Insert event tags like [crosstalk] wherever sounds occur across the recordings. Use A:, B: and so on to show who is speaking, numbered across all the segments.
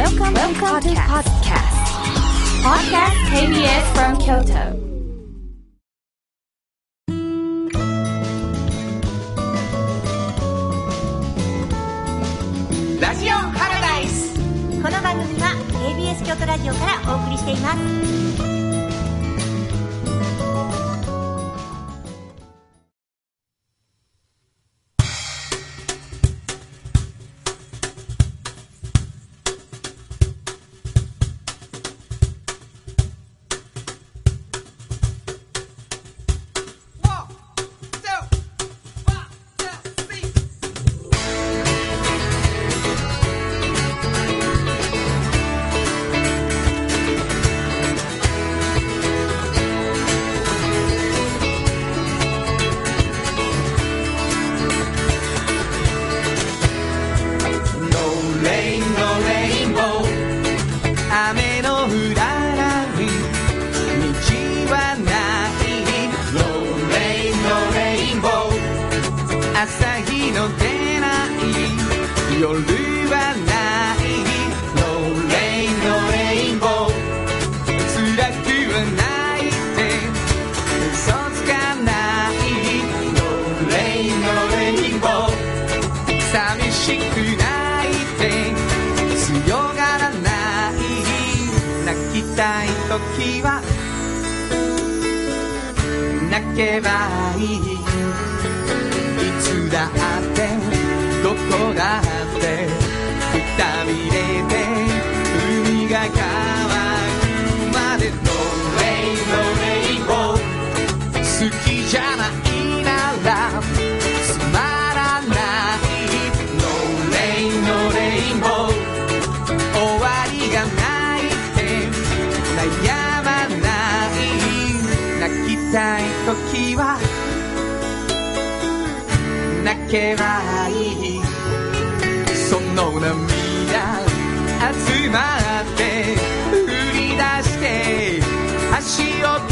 A: Welcome, Welcome to podcast. Podcast KBS from Kyoto.
B: ラジオパラダイス
C: この番組は KBS 京都ラジオからお送りしています。
B: けない。その涙集まって振り出して足音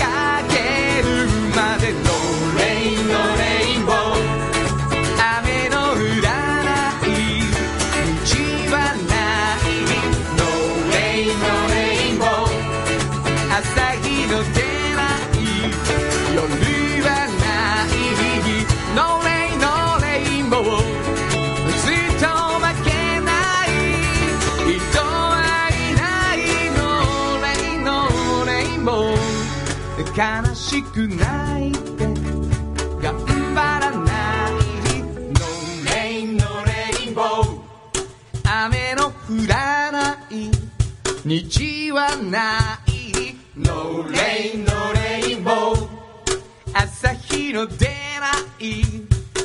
B: る出ない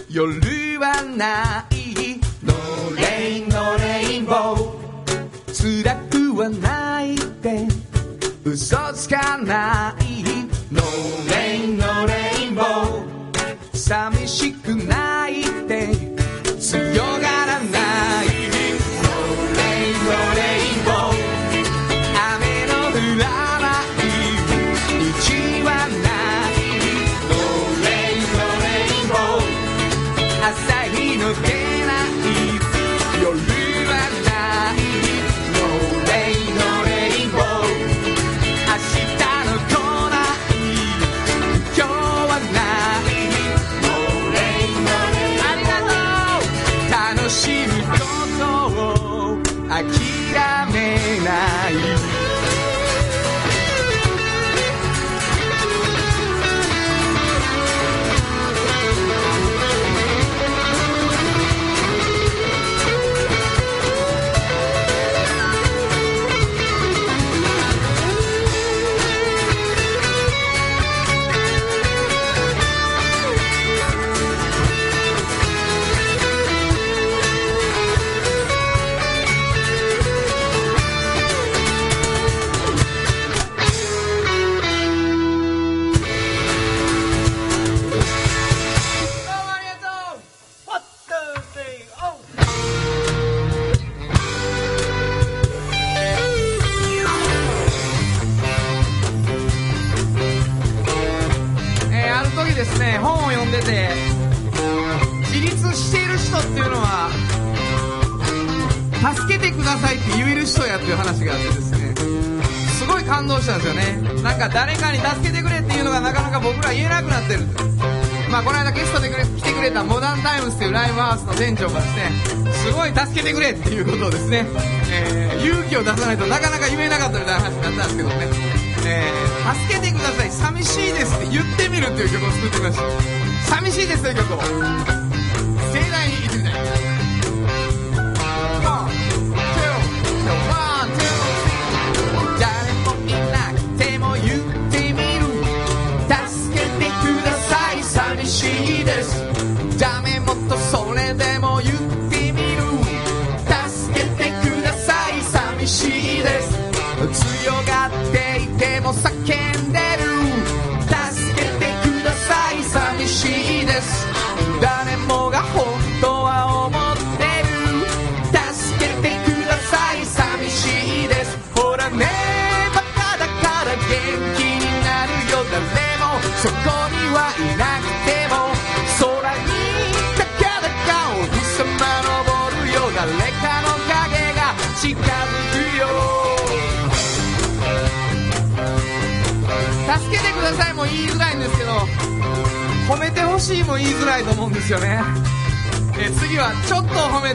B: 夜はない。のれんのレインボー。辛くはないって嘘つかない。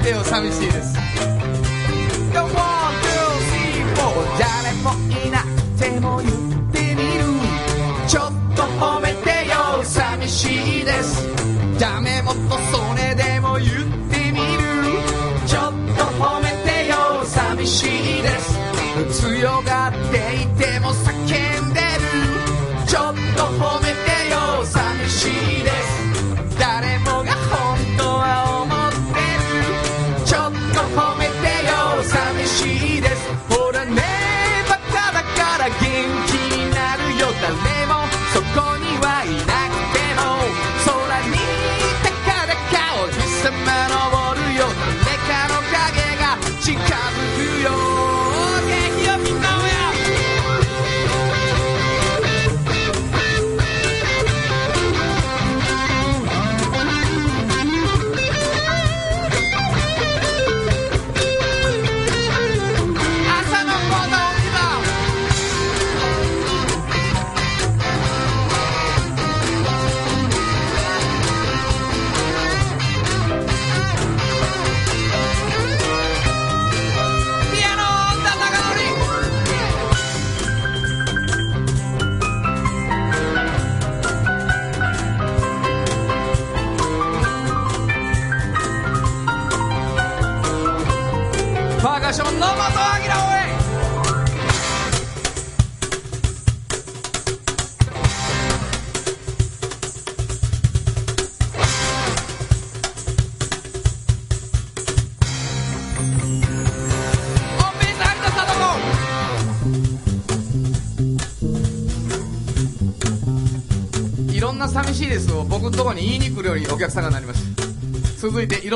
B: てよ寂しいです。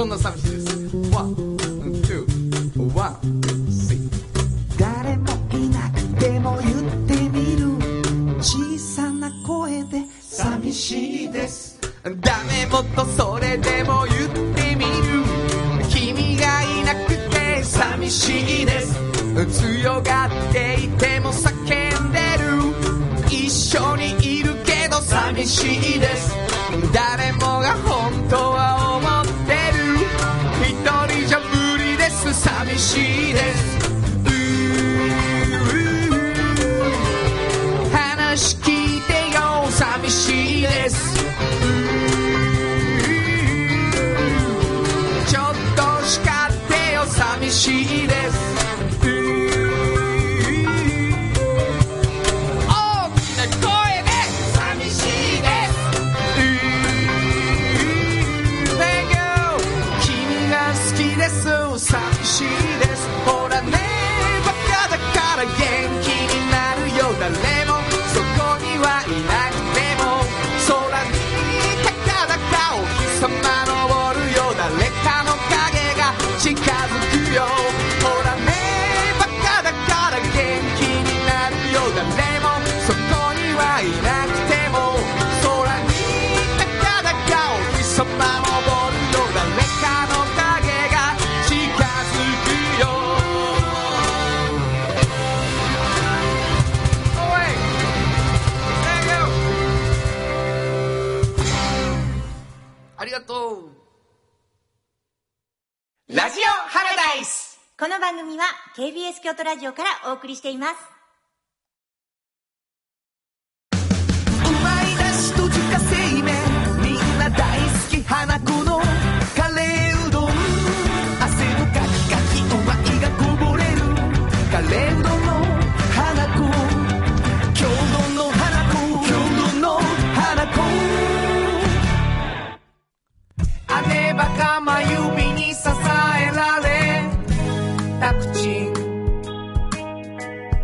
C: onda esa Ángeles. 京都ラジオからお送りしています。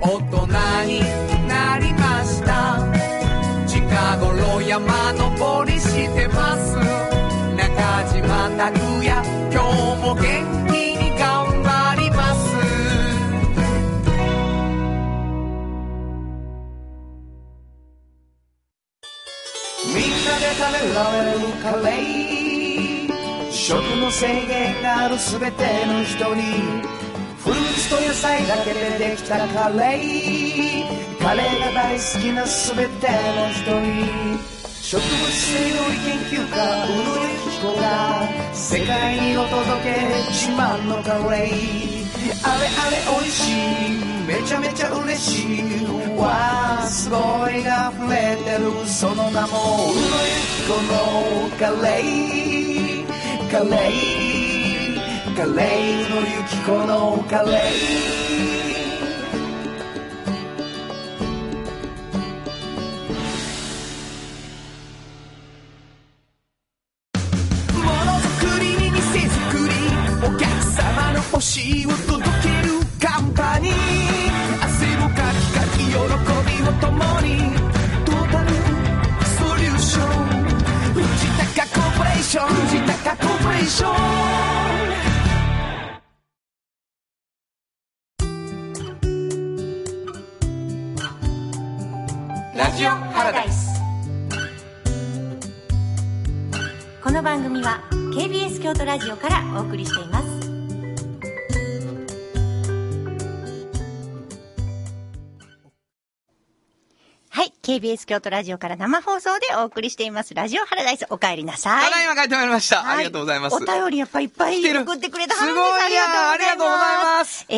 B: 大人になりました。近頃山登りしてます。中島拓也今日も元気に頑張ります。みんなで食べられるカレー。食の制限があるすべての人に。と野菜だけでできたカレーカレーが大好きなすべての人に植物性料理研究家うのゆきこが世界にお届け自慢のカレーあれあれおいしいめちゃめちゃ嬉しいわあすごいが溢れてるその名もうのゆきこのカレーカレーカレーのゆきこのカレーラジオ
C: からお送りしています。はい。KBS 京都ラジオから生放送でお送りしています。ラジオハラダイスお帰りなさい。
D: ただいま帰ってまいりました。
C: はい
D: ありがとうございます。
C: お便りやっぱりいっぱい送ってくれた
D: すごい
C: ありがとうございます。
D: ありがとうございます
C: え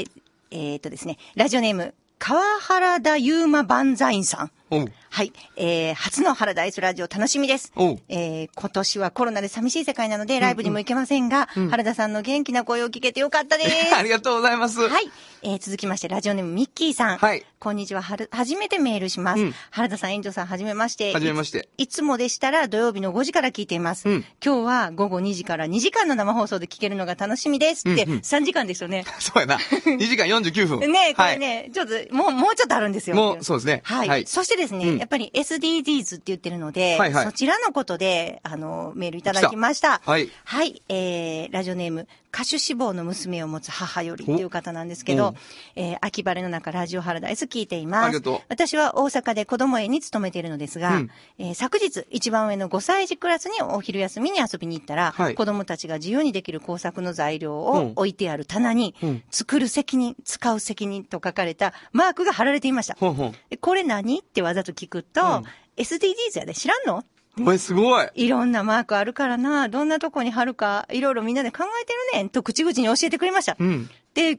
C: ー、えーとですね、ラジオネーム、川原田ゆうま万歳院さん。はい。えー、初のハラダイスラジオ楽しみです。えー、今年はコロナで寂しい世界なのでライブにも行けませんが、原田さんの元気な声を聞けてよかったです。[laughs]
D: ありがとうございます。
C: はい。えー、続きまして、ラジオネームミッキーさん。
D: はい
C: こんにちは。はる、初めてメールします。
D: うん
C: 原田さん、園長さん、はじめまして。
D: はじめまして
C: いつ。もでしたら土曜日の5時から聞いています。
D: うん
C: 今日は午後2時から2時間の生放送で聞けるのが楽しみです。って、
D: うんうん
C: 3時間ですよね。[laughs]
D: そうやな。2時間49分。[laughs]
C: ねこ
D: はい。
C: れね、ちょっと、もう、もうちょっとあるんですよ。
D: もうそうですね
C: はい。
D: はい
C: そしてですね、
D: うん
C: やっぱり SDGs って言ってるので、
D: はいはい
C: そちらのことで、あの、メールいただきまし
D: た。はい
C: はい。えー、ラジオネーム、歌手志望の娘を持つ母よりっていう方なんですけど
D: お、
C: えー、秋晴れの中、ラジオハラダイス聞いています。
D: ありがとう
C: 私は大阪で子供園に勤めているのですが、
D: うん
C: えー昨日、一番上の5歳児クラスにお昼休みに遊びに行ったら、
D: はい
C: 子供たちが自由にできる工作の材料を
D: うん
C: 置いてある棚に、
D: うん
C: 作る責任、使う責任と書かれたマークが貼られていました。
D: ほんほん。
C: えこれ何ってわざと聞くと、
D: うん
C: SDGs やで知らんの？
D: おい、すごい。
C: いろんなマークあるからな、どんなとこに貼るか、いろいろみんなで考えてるねんと口々に教えてくれました。
D: うん。
C: で、SDGs っ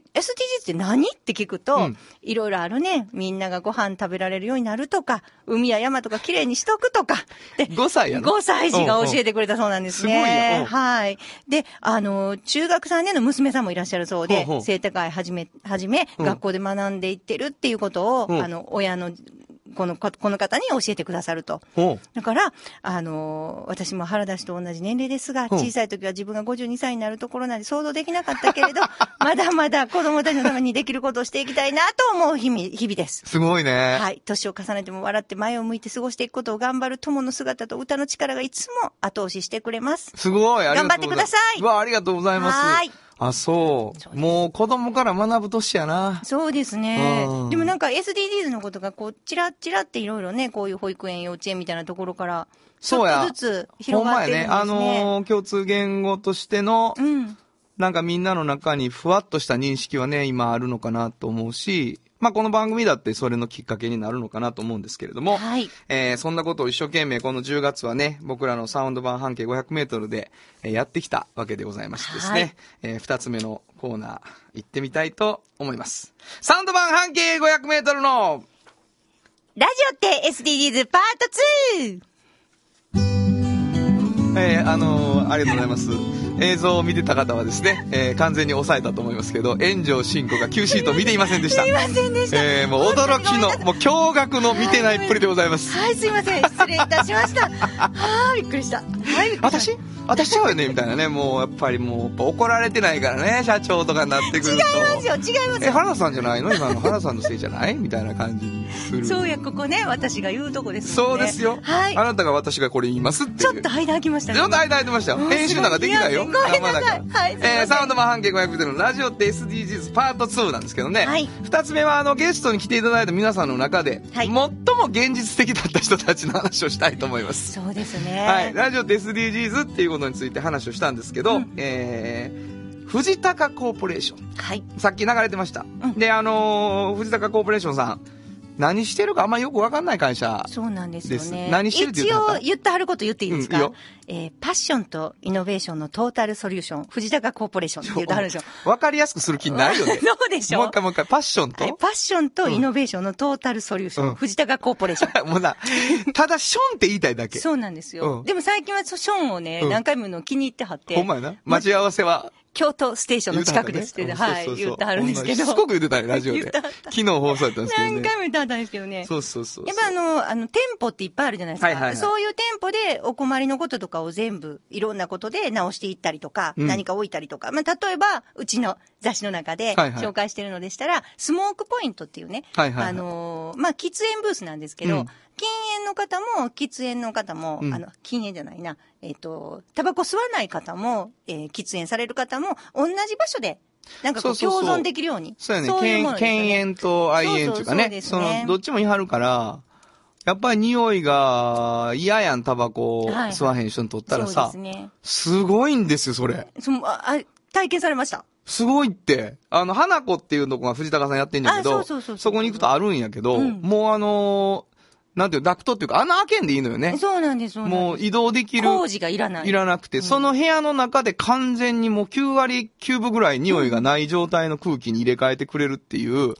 C: て何？って聞くと、
D: うん
C: いろいろあるね。みんながご飯食べられるようになるとか、海や山とかきれいにしとくとか。で、
D: 5歳やな
C: 5歳児が教えてくれたそうなんですね。
D: うんうんすごい
C: はい。で、あの、中学3年の娘さんもいらっしゃるそうで、生徒会はじめ、はじめ、
D: うん
C: 学校で学んでいってるっていうことを、
D: うん
C: あの、親の、この、ここの方に教えてくださると。だから、あのー私も原田氏と同じ年齢ですが、
D: うん
C: 小さい時は自分が52歳になるところなんで想像できなかったけれど、[laughs] まだまだ子供たちのためにできることをしていきたいなと思う日々、日々です。
D: すごいね。
C: はい。年を重ねても笑って前を向いて過ごしていくことを頑張る友の姿と歌の力がいつも後押ししてくれます。
D: すごい。ありがとうございます。
C: 頑張ってくださいう
D: わ、ありがとうございます。
C: はい
D: あ、そう。もう子供から学ぶ年やな。
C: そうですね
D: うん。
C: でもなんか SDGs のことがこう、ちらちらっていろいろね、こういう保育園、幼稚園みたいなところから、ちょ
D: そうや
C: っとずつ広がってるんですね。
D: ほんまやね。あのー共通言語としての、
C: うん。
D: なんかみんなの中にふわっとした認識はね、今あるのかなと思うし、まあ、この番組だってそれのきっかけになるのかなと思うんですけれども、
C: はい。
D: えーそんなことを一生懸命この10月はね、僕らのサウンド版半径500メートルで、えーやってきたわけでございましてですね、
C: はい
D: えー二つ目のコーナー行ってみたいと思います。サウンド版半径500メートルの
C: ラジオって SDGs パート 2!
D: えーあのーありがとうございます。映像を見てた方はですね、えー完全に抑えたと思いますけど、炎上進行が Q シートを見ていませんでした。
C: すいませんでした。
D: えーもう驚きの、[laughs] もう驚愕の見てないっぷりでございます。
C: はい、すいません。失礼いたしました。はあ、びっくりした。はい、びっくりした
D: 私？私はよねみたいなね、もうやっぱりもう怒られてないからね、社長とかになってくると。
C: 違いますよ、違います
D: え、
C: よ。
D: 原田さんじゃないの？今の原田さんのせいじゃない？みたいな感じにする。
C: そうや、ここね、私が言うとこですね。
D: そうですよ。
C: はい
D: あ。なたが私がこれ言いますって。
C: ちょっと間空きましたね。
D: ちょっと間空いてましたよ。編集なんかできないよ。
C: ごめんなさいはい
D: えーサウンドマン半径500でのラジオって SDGs パート2なんですけどね。
C: はい
D: 二つ目はあのゲストに来ていただいた皆さんの中で、
C: はい
D: 最も現実的だった人たちの話をしたいと思います。
C: そうですね。
D: はい。ラジオって SDGs っていうことについて話をしたんですけど、
C: うん
D: えー、藤高コーポレーション。
C: はい。
D: さっき流れてました。
C: うん
D: で、あのー藤高コーポレーションさん、何してるかあんまよくわかんない会社。
C: そうなんですよね。
D: 何してるって言
C: 一応言ってはること言っていいですか、
D: うん
C: えーパッションとイノベーションのトータルソリューション、藤高コーポレーションって言ってはるでしょ？
D: わかりやすくする気ないよね。[laughs]
C: そうでしょ？
D: もう一回もう一回、パッションと、
C: はい、パッションとイノベーションのトータルソリューション、
D: うん
C: 藤高コーポレーション。[laughs]
D: もうな、ただションって言いたいだけ。
C: そうなんですよ。
D: うん
C: でも最近はショーンをね、
D: うん
C: 何回もの気に入ってはって。
D: ほんまやな。待ち合わせは。
C: 京都ステーションの近くですって、
D: ね
C: はい、
D: うんそうそうそう
C: 言ってはるんですけど。
D: しつこく言ってたね、ラジオで。昨日放送やったんですけどね。
C: 何回も言ってはったんですけどね。
D: そうそうそう。
C: やっぱあの、あの、店舗っていっぱいあるじゃないですか。
D: はいはいはい
C: そういう店舗でお困りのこととかを全部、いろんなことで直していったりとか、
D: うん
C: 何か置いたりとか。まあ、例えば、うちの雑誌の中で
D: はいはい
C: 紹介してるのでしたら、スモークポイントっていうね、
D: はいはいはい
C: あのーまあ、喫煙ブースなんですけど、
D: うん
C: 禁煙の方も、喫煙の方も、
D: うん
C: あの、禁煙じゃないな、えっ、と、タバコ吸わない方も、えー喫煙される方も、同じ場所で、なんかこう、
D: そうそうそう
C: 共存できるように。
D: そうやね。
C: いうもの
D: 犬
C: ですよね
D: 犬と愛煙っていうかね。
C: そうそうそ
D: の、どっちも言い張るから、やっぱり匂いが嫌やん、タバコ
C: はい
D: 吸わへん人にとったら
C: そう
D: さ
C: ですね。
D: すごいんですよ、それ。
C: そのああ体験されました？
D: すごいって。あの、花子っていうとこが藤高さんやってんやけど、
C: あそうそうそうそう
D: こに行くとあるんやけど、
C: うん
D: もうあのーなんていう、ダクトっていうか、穴開けんでいいのよね。
C: そうなんです、そうなんです。
D: もう移動できる。
C: 工事がいらない。
D: いらなくて、その部屋の中で完全にもう9割9分ぐらい匂いがない状態の空気に入れ替えてくれるっていう。
C: はい。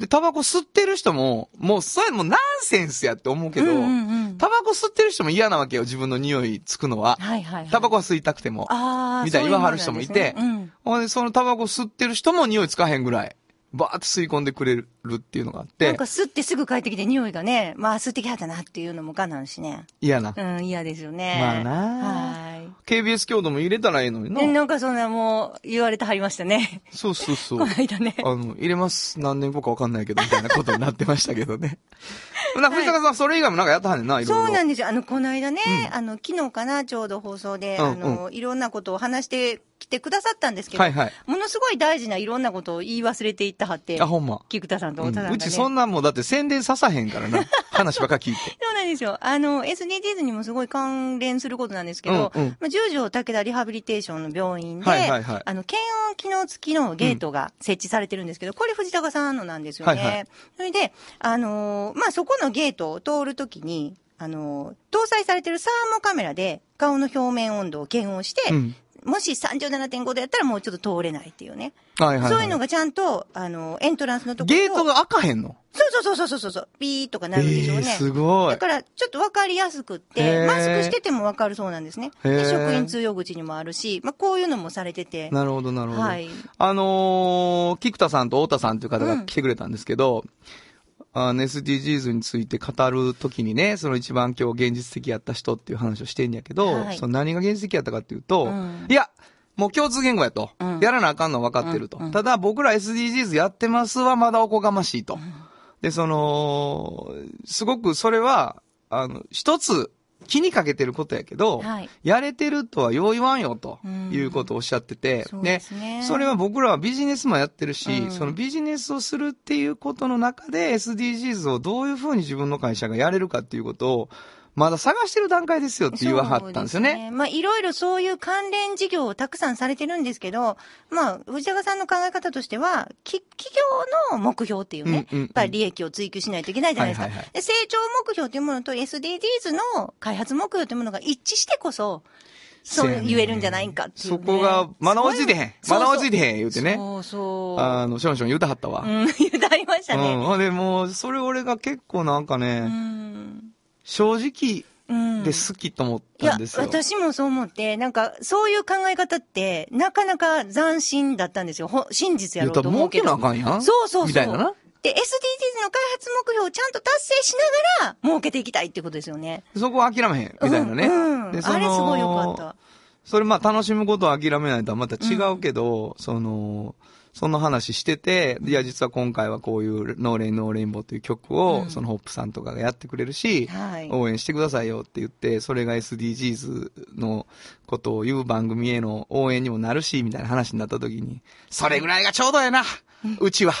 D: で、タバコ吸ってる人も、もうそれもうナンセンスやって思うけど、
C: うんうんうん
D: タバコ吸ってる人も嫌なわけよ、自分の匂いつくのは。
C: はいはい、はい。
D: タバコは吸いたくても。
C: ああ、
D: みたいに言わはる人もいて
C: そううね
D: ほんで、そのタバコ吸ってる人も匂いつかへんぐらい、バーって吸い込んでくれるっていうのがあっ
C: うん。なん
D: て
C: か、吸ってすぐ帰ってきて匂いがね、まあ吸ってきはったなっていうのも我慢しね。
D: 嫌な。
C: うん、嫌ですよね。
D: まあな
C: はい。
D: KBS 強度も入れたらいいのにな。
C: ね、なんかそんなもう言われてはりましたね。
D: そうそうそう。
C: この間ね。
D: あの、入れます。何年後かわかんないけど、みたいなことになってましたけどね。[laughs] な、藤坂さん、それ以外もなんかやったはんねんな、いろいろ。
C: そうなんですよ。あの、この間ね、あの、昨日かな、ちょうど放送で、
D: うん
C: あの、いろんなことを話してきてくださったんですけど、
D: はいはい
C: ものすごい大事ないろんなことを言い忘れていったはって、
D: あ、ほんま。
C: 菊田さんと
D: うん
C: 太田さんが、ね
D: うちそんなんもうだって宣伝ささへんからな。話ばっか聞いて。[laughs]
C: そうなんですよ。あの、SDGs にもすごい関連することなんですけど、
D: うんうん
C: まあ、十条武田リハビリテーションの病院で、
D: はいはいはい
C: あの、検温機能付きのゲートが設置されてるんですけど、これ藤高さんのなんですよね。
D: はいはい
C: それで、あのーまあ、そこのゲートを通るときに、あのー搭載されてるサーモカメラで顔の表面温度を検温して、
D: うん
C: もし37.5度やったらもうちょっと通れないっていうね。
D: はいはい、はい。
C: そういうのがちゃんと、あのーエントランスのところ
D: ゲートが開かへんの？
C: そうそうそうそうそうそう、ピーとかなるんでしょうね。
D: えーすごい
C: だから、ちょっとわかりやすくっ
D: へ
C: て、
D: ー
C: マスクしててもわかるそうなんですね。職員通用口にもあるし、まあ、こういうのもされてて。
D: なるほど、なるほど。
C: はい
D: あのー、菊田さんと太田さんという方が来てくれたんですけど、あの SDGs について語るときにね、その一番今日現実的やった人っていう話をしてんやけど、
C: はい
D: その何が現実的やったかっていうと、
C: うん
D: いや、もう共通言語やと。
C: うん
D: やらなあかんのは分かってると。
C: うんうん
D: ただ僕ら SDGs やってますはまだおこがましいと。で、その、すごくそれは、あの、一つ気にかけてることやけど、
C: はい。
D: やれてるとはよう言わんよと
C: うん。
D: いうことをおっしゃってて、
C: そうですね。
D: それは僕らはビジネスもやってるし、
C: うん。
D: そのビジネスをするっていうことの中で SDGs をどういうふうに自分の会社がやれるかっていうことをまだ探してる段階ですよって言わはったんですよね。
C: そうまあ、いろいろそういう関連事業をたくさんされてるんですけど、まあ、藤高さんの考え方としては、き企業の目標っていうね、
D: うんうんうん
C: やっぱり利益を追求しないといけないじゃないですか。
D: はいはいはい
C: で成長目標というものと SDGs の開発目標というものが一致してこそ、そう言えるんじゃないんかっていう、ね。
D: そこが、まなおじでへん。まなおじでへん言うてね。
C: そうそう。
D: あの、ションション言うたはったわ。
C: うん、言うてありました
D: うん。
C: ね。
D: ほんで、もう、それ俺が結構なんか
C: う
D: ね、
C: ん。
D: 正直
C: うん。
D: で好きと思っ
C: いや
D: たんですよ。
C: 私もそう思って、なんか、そういう考え方って、なかなか斬新だったんですよ。ほ真実やろうと思うけど。
D: 儲けなあかんやん
C: そうそうそう。
D: みたいなな。
C: で、SDGs の開発目標をちゃんと達成しながら、儲けていきたいってことですよね。
D: そこは諦めへん、みたいなね。
C: うんうん
D: で
C: あれすごいよかった。
D: それまあ楽しむことを諦めないとはまた違うけど、その、その話してて、いや実は今回はこういう No Rain No Rainbow という曲を、
C: うん
D: そのホップさんとかがやってくれるし、
C: はい
D: 応援してくださいよって言って、それが SDGs のことを言う番組への応援にもなるし、みたいな話になった時に、それぐらいがちょうどやな、うちは。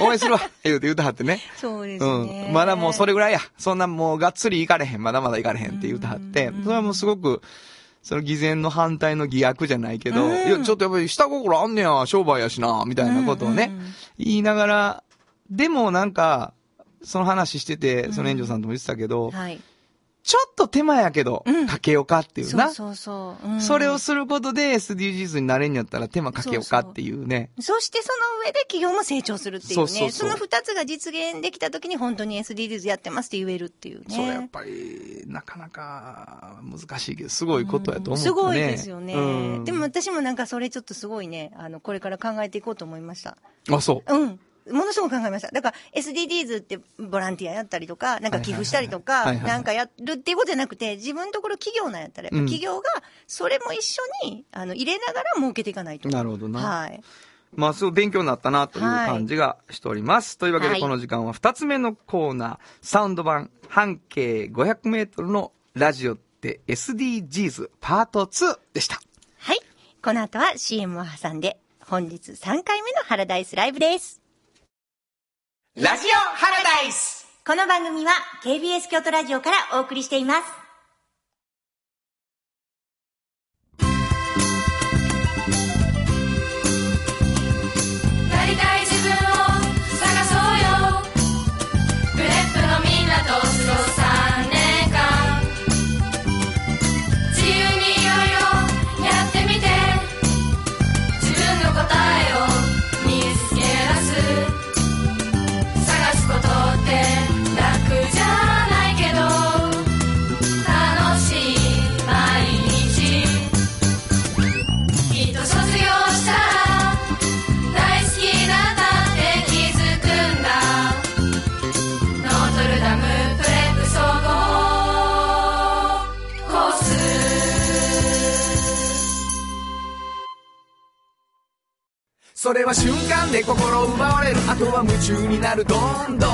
D: 応援するわ [laughs] 言うて言うてはってね。
C: そうですね。
D: うん。まだもうそれぐらいや。そんなもうがっつり行かれへん。まだまだ行かれへんって言うてはって。それはもうすごく、その偽善の反対の偽悪じゃないけど、
C: うん。
D: いや、ちょっとやっぱり下心あんねや、商売やしな、みたいなことをね、
C: うんうんうん。
D: 言いながら、でもなんか、その話してて、その園長さんとも言ってたけど、
C: はい。
D: ちょっと手間やけど、
C: うん
D: かけようかっていうな。
C: そうそうそう。うん
D: それをすることで SDGs になれんやったら手間かけようかっていうね。
C: そしてその上で企業も成長するっていうね。
D: そうそうそう
C: の二つが実現できた時に本当に SDGs やってますって言えるっていうね。
D: それやっぱり、なかなか難しいけど、すごいことやと思う、ね
C: すごいですよね。
D: うん
C: でも私もなんかそれちょっとすごいね、あの、これから考えていこうと思いました。
D: あ、そう。
C: うん。ものすごく考えました。だから SDGs ってボランティアやったりとか、なんか寄付したりとか
D: はいはいはいはい、はい
C: なんかやるっていうことじゃなくて、自分のところ企業なんやったら、
D: うん
C: 企業がそれも一緒に、あの、入れながら儲けていかないと。
D: なるほどな
C: はい。
D: まあ、すごい勉強になったなという感じがしております。というわけで、
C: はい
D: この時間は二つ目のコーナー、サウンド版半径500メートルのラジオって SDGs パート2でした。
C: はい。この後は CM を挟んで、本日3回目のハラダイスライブです。
B: ラジオハラダイス
C: この番組は KBS 京都ラジオからお送りしています。
E: そ
B: れは瞬間で心奪われる。あとは夢中になる。どんどん。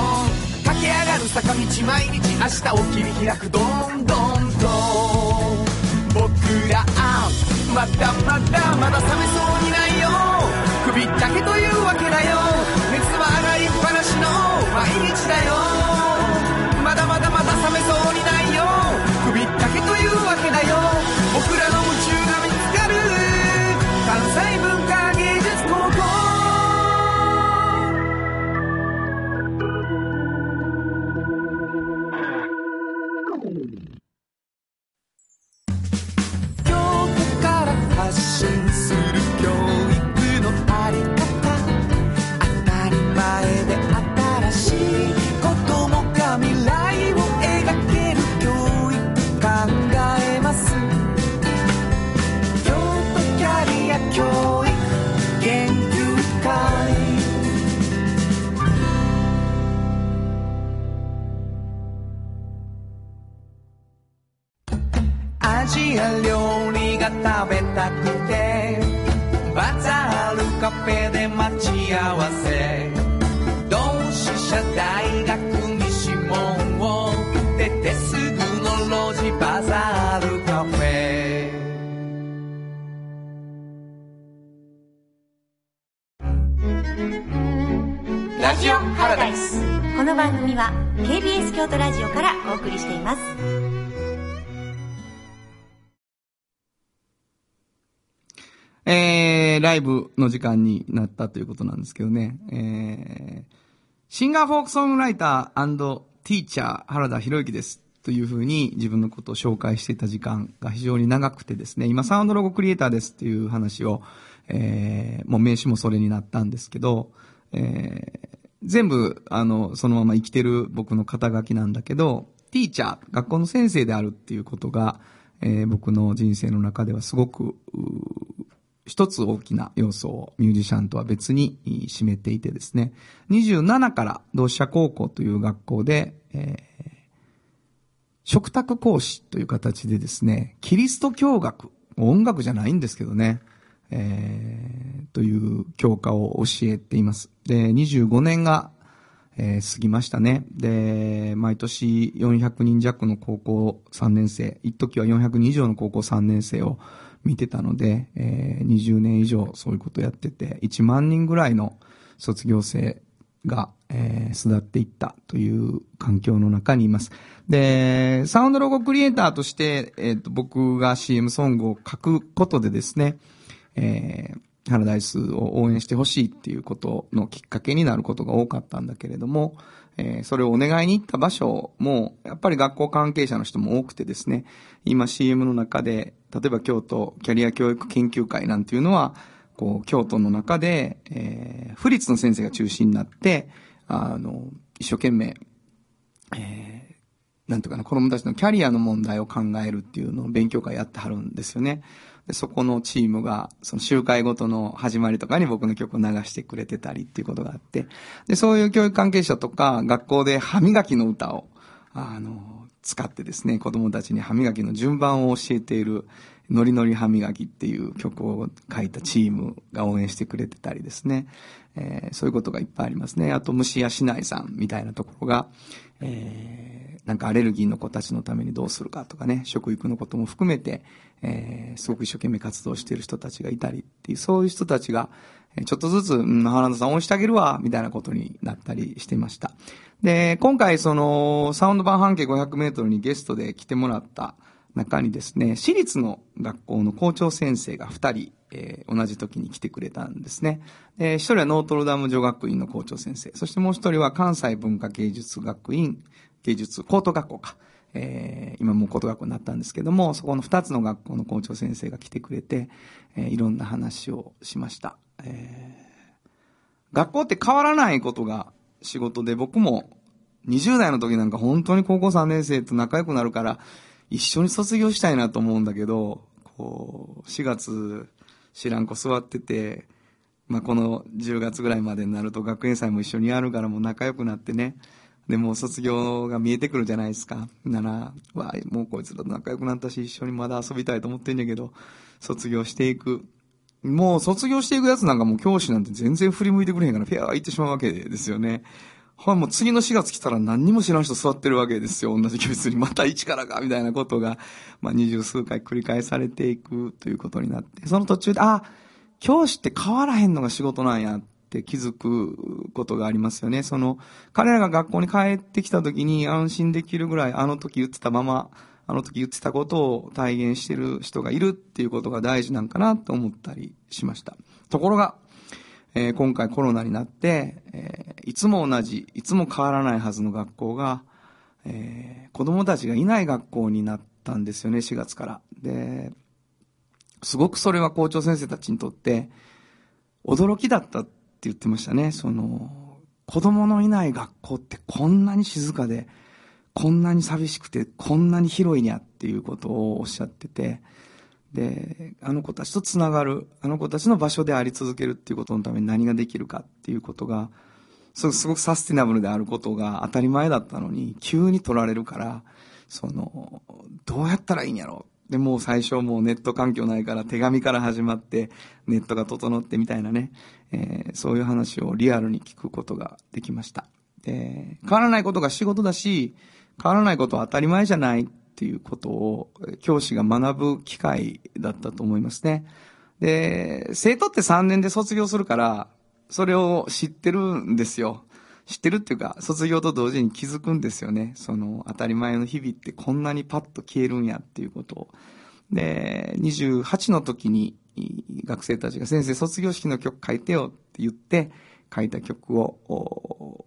B: 駆け上がる坂道毎日明日を切り開く。どんどん。どん僕らまだまだまだ冷めそうにないよ。首だけというわけだよ。えー、ライ
D: ブの時間になったということなんですけどね。えー、シンガーフォークソングライターティーチャー原田博之です。というふうに自分のことを紹介していた時間が非常に長くてですね、今サウンドロゴクリエイターですっていう話を、えー、もう名刺もそれになったんですけど、えー、全部、あの、そのまま生きてる僕の肩書きなんだけど、ティーチャー、学校の先生であるっていうことが、えー、僕の人生の中ではすごく、一つ大きな要素をミュージシャンとは別に占めていてですね、27から同志社高校という学校で、えー、食卓講師という形でですね、キリスト教学、音楽じゃないんですけどね、えー、という教科を教えています。で、25年が、えー、過ぎましたね。で、毎年400人弱の高校3年生、一時は400人以上の高校3年生を見てたので、えー、20年以上そういうことやってて、1万人ぐらいの卒業生が、えー、巣立っていったという環境の中にいます。で、サウンドロゴクリエイターとして、えっ、ー、と、僕が CM ソングを書くことでですね、えー、ハラダイスを応援してほしいっていうことのきっかけになることが多かったんだけれども、えー、それをお願いに行った場所も、やっぱり学校関係者の人も多くてですね、今 CM の中で、例えば京都キャリア教育研究会なんていうのは、こう、京都の中で、えー、府立の先生が中心になって、あの、一生懸命、えー、なんとかな、子供たちのキャリアの問題を考えるっていうのを勉強会やってはるんですよね。でそこのチームが、その集会ごとの始まりとかに僕の曲を流してくれてたりっていうことがあって、で、そういう教育関係者とか、学校で歯磨きの歌を、あの、使ってですね、子供たちに歯磨きの順番を教えている、ノリノリ歯磨きっていう曲を書いたチームが応援してくれてたりですね。えー、そういうことがいっぱいありますね。あと、虫やしないさんみたいなところが、えー、なんかアレルギーの子たちのためにどうするかとかね、食育のことも含めて、えー、すごく一生懸命活動している人たちがいたりっていう、そういう人たちが、ちょっとずつ、うん、原田さん応援してあげるわ、みたいなことになったりしてました。で、今回その、サウンド版半径500メートルにゲストで来てもらった中にですね、私立の学校の校長先生が2人、えー、同じ時に来てくれたんですね。で、一人はノートルダム女学院の校長先生、そしてもう一人は関西文化芸術学院、芸術高等学校か。えー、今もう高等学校になったんですけども、そこの2つの学校の校長先生が来てくれて、えー、いろんな話をしました。えー、学校って変わらないことが仕事で、僕も20代の時なんか本当に高校3年生と仲良くなるから、一緒に卒業したいなと思うんだけど、こう、4月知らん子座ってて、まあ、この10月ぐらいまでになると学園祭も一緒にやるからもう仲良くなってね。で、も卒業が見えてくるじゃないですか。なら、わもうこいつらと仲良くなったし、一緒にまだ遊びたいと思ってんやけど、卒業していく。もう卒業していくやつなんかもう教師なんて全然振り向いてくれへんから、フェアー行ってしまうわけですよね。はい、もう次の4月来たら何にも知らん人座ってるわけですよ。同じ教室に。また一からか、みたいなことが、まあ二十数回繰り返されていくということになって、その途中で、あ、教師って変わらへんのが仕事なんやって気づくことがありますよね。その、彼らが学校に帰ってきた時に安心できるぐらい、あの時言ってたまま、あの時言ってたことを体現してる人がいるっていうことが大事なんかなと思ったりしました。ところが、えー、今回コロナになって、えー、いつも同じ、いつも変わらないはずの学校が、えー、子供たちがいない学校になったんですよね、4月から。で、すごくそれは校長先生たちにとって驚きだったって言ってましたね。その、子供のいない学校ってこんなに静かで、こんなに寂しくて、こんなに広いにゃっていうことをおっしゃってて、で、あの子たちとつながる、あの子たちの場所であり続けるっていうことのために何ができるかっていうことが、すごくサスティナブルであることが当たり前だったのに、急に取られるから、その、どうやったらいいんやろで、もう最初もうネット環境ないから手紙から始まって、ネットが整ってみたいなね、えー、そういう話をリアルに聞くことができました。で、変わらないことが仕事だし、変わらないことは当たり前じゃないっていうことを教師が学ぶ機会だったと思いますね。で、生徒って3年で卒業するから、それを知ってるんですよ。知ってるっていうか、卒業と同時に気づくんですよね。その当たり前の日々ってこんなにパッと消えるんやっていうことを。で、28の時に、
B: 学生たちが先生卒業式の曲書いてよって言って書いた曲を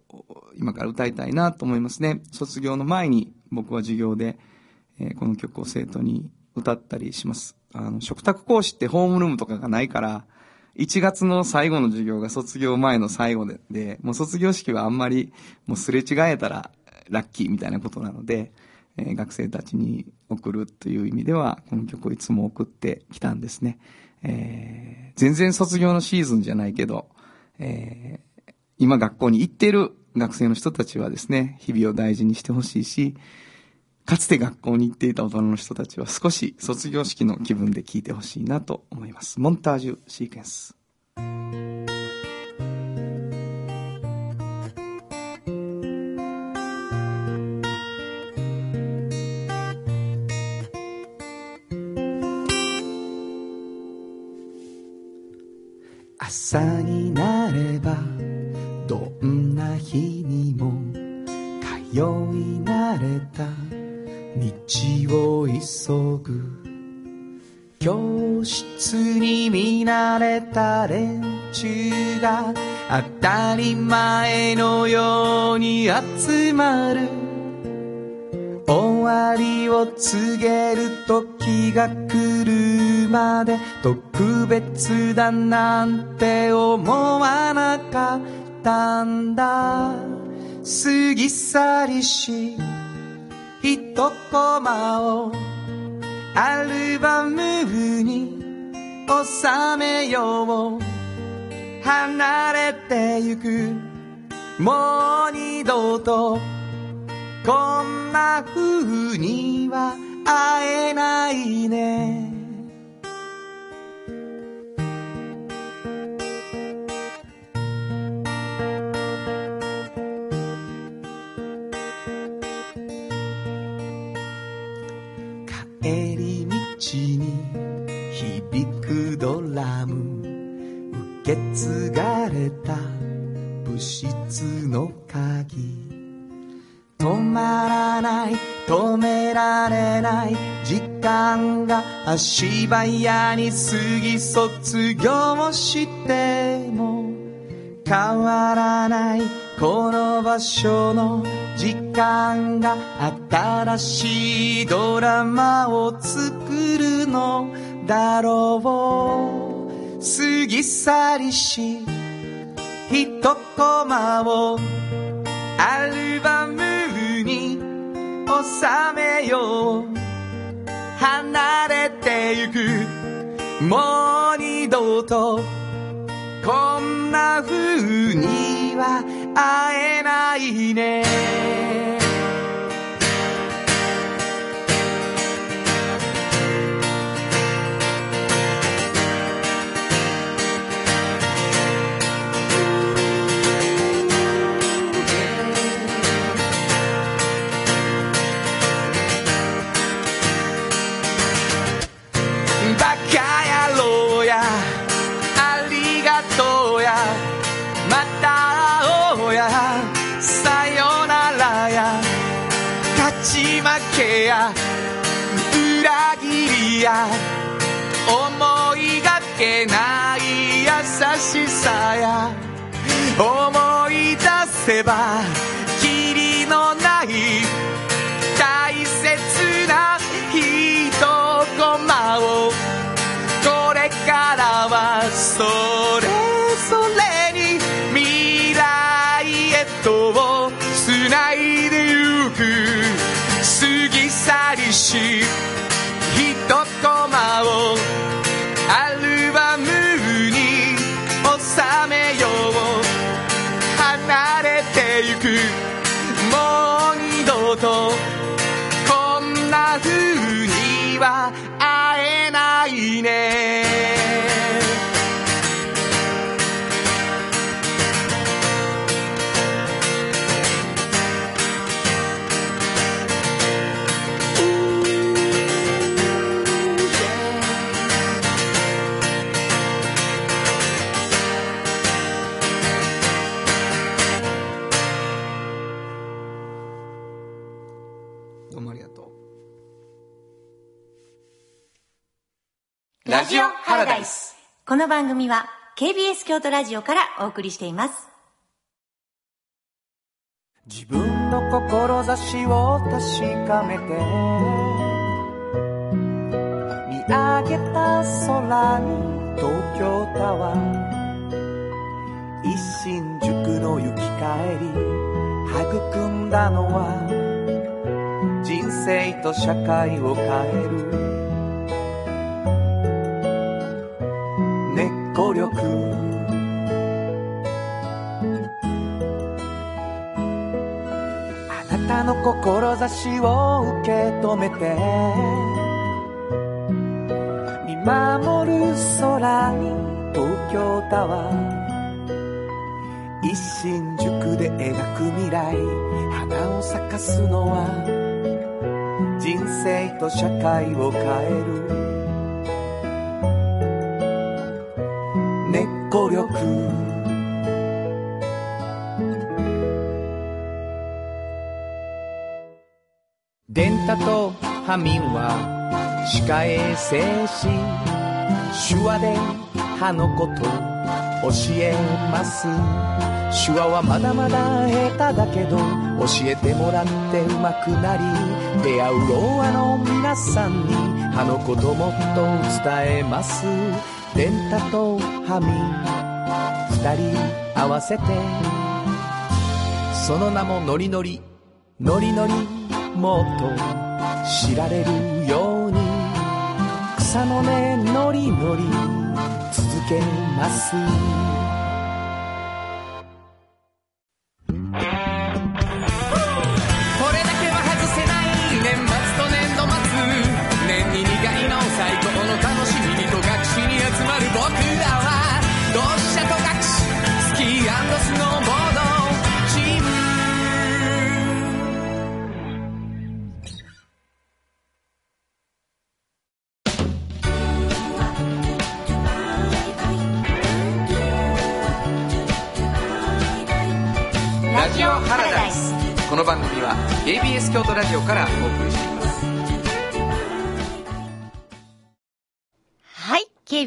B: 今から歌いたいなと思いますね。卒業の前に僕は授業で、えこの曲を生徒に歌ったりします。あの、食卓講師ってホームルームとかがないから、1月の最後の授業が卒業前の最後で、でもう卒業式はあんまりもうすれ違えたらラッキーみたいなことなので、え学生たちに送るという意味では、この曲をいつも送ってきたんですね。えー全然卒業のシーズンじゃないけど、えー今学校に行っている学生の人たちはですね、日々を大事にしてほしいし、かつて学校に行っていた大人の人たちは少し卒業式の気分で聴いてほしいなと思います。モンタージュシーケンス。朝になればどんな日にも通い慣れた。道を急ぐ。教室に見慣れた連中が当たり前のように集まる。終わりを告げる時が来る。まで特別だなんて思わなかったんだ。過ぎ去りし一コマをアルバムに収めよう離れてゆくもう二度とこんな風には会えないねドラム受け継がれた物質の鍵。止まらない止められない時間が足早に過ぎ卒業しても変わらないこの場所の時間が新しいドラマを作るの。だろう。過ぎ去りし一コマをアルバムに収めよう。離れてゆくもう二度とこんな風には会えないね。けや裏切りや思いがけない優しさや思い出せばキリのない大切な一コマをこれからはそれぞれに未来へとりし一コマをアルバムに収めよう。離れてゆくもう二度とこんな風には会えないね。
A: ジオハラダイス。この番組は KBS 京都ラジオからお送りしています。
B: 自分の志を確かめて見上げた空に東京タワー一新宿の行き帰り育んだのは人生と社会を変える根っこ力。あなたの志を受け止めて。見守る空に東京タワー。一新宿で描く未来。花を咲かすのは人生と社会を変える。根っこ力。デンタとハミンは歯科衛生士手話で歯のこと教えます。手話はまだまだ下手だけど教えてもらって上手くなり出会うろうあの皆さんに歯のこともっと伝えます。デンタとハミ。二人合わせて。その名もノリノリ。ノリノリもっと知られるように。草の根ノリノリ。続けます。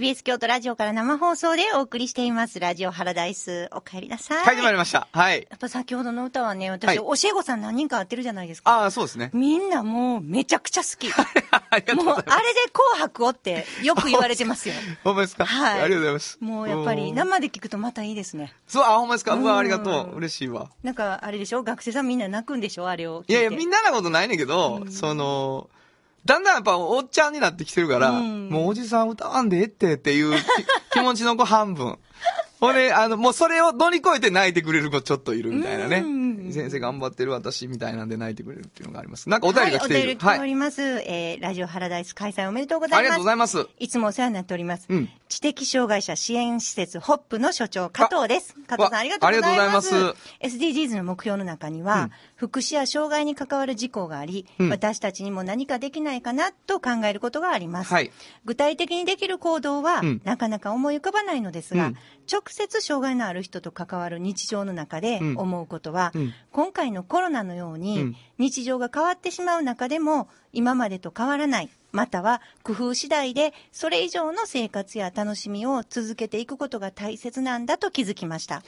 B: はい。KBS 京都ラジオから
C: 生放送でお送りしています。ラジオハラダイス。お帰りなさい。
D: 帰ってまいりました。はい。
C: やっぱ先ほどの歌はね、私、
D: はい
C: 教え子さん何人か会ってるじゃないですか。
D: ああ、そうですね。
C: みんなもうめちゃくちゃ好き。[laughs] もう、あ。れで紅白をってよく言われてますよ。[laughs]
D: ほんまですか？
C: はい。
D: ありがとうございます。
C: もうやっぱり
D: うん
C: 生で聞くとまたいいですね。
D: そう、あ、ほんまですか？うわ、
C: うん
D: ありがとう。嬉しいわ。
C: なんか、あれでしょ？学生さんみんな泣くんでしょ？あれを。い
D: やいや、みんななことないねんけど、その、だんだんやっぱおっちゃんになってきてるから、
C: うん
D: もうおじさん歌わんでええってっていうき気持ちの子半分。ほんで、あの、もうそれを乗り越えて泣いてくれる子ちょっといるみたいなね
C: うん。
D: 先生頑張ってる私みたいなんで泣いてくれるっていうのがあります。なんかお便りが来ている。
C: はい、お便り来ております。えー、ラジオハラダイス開催おめでとうございます。
D: ありがとうございます。
C: いつもお世話になっております。
D: うん
C: 知的障害者支援施設ホップの所長、加藤です。加藤さん、
D: わ
C: ありがとうございます。
D: ありがとうございま
C: SDGs の目標の中には、
D: うん
C: 福祉や障害に関わる事項があり、
D: うん
C: 私たちにも何かできないかなと考えることがあります。
D: はい
C: 具体的にできる行動は、
D: うん
C: なかなか思い浮かばないのですが、
D: うん
C: 直接障害のある人と関わる日常の中で
D: うん。
C: 思うことは、
D: うん。
C: 今回のコロナのように、
D: うん。
C: 日常が変わってしまう中でも、今までと変わらない、または工夫次第で、それ以上の生活や楽しみを続けていくことが大切なんだと気づきました。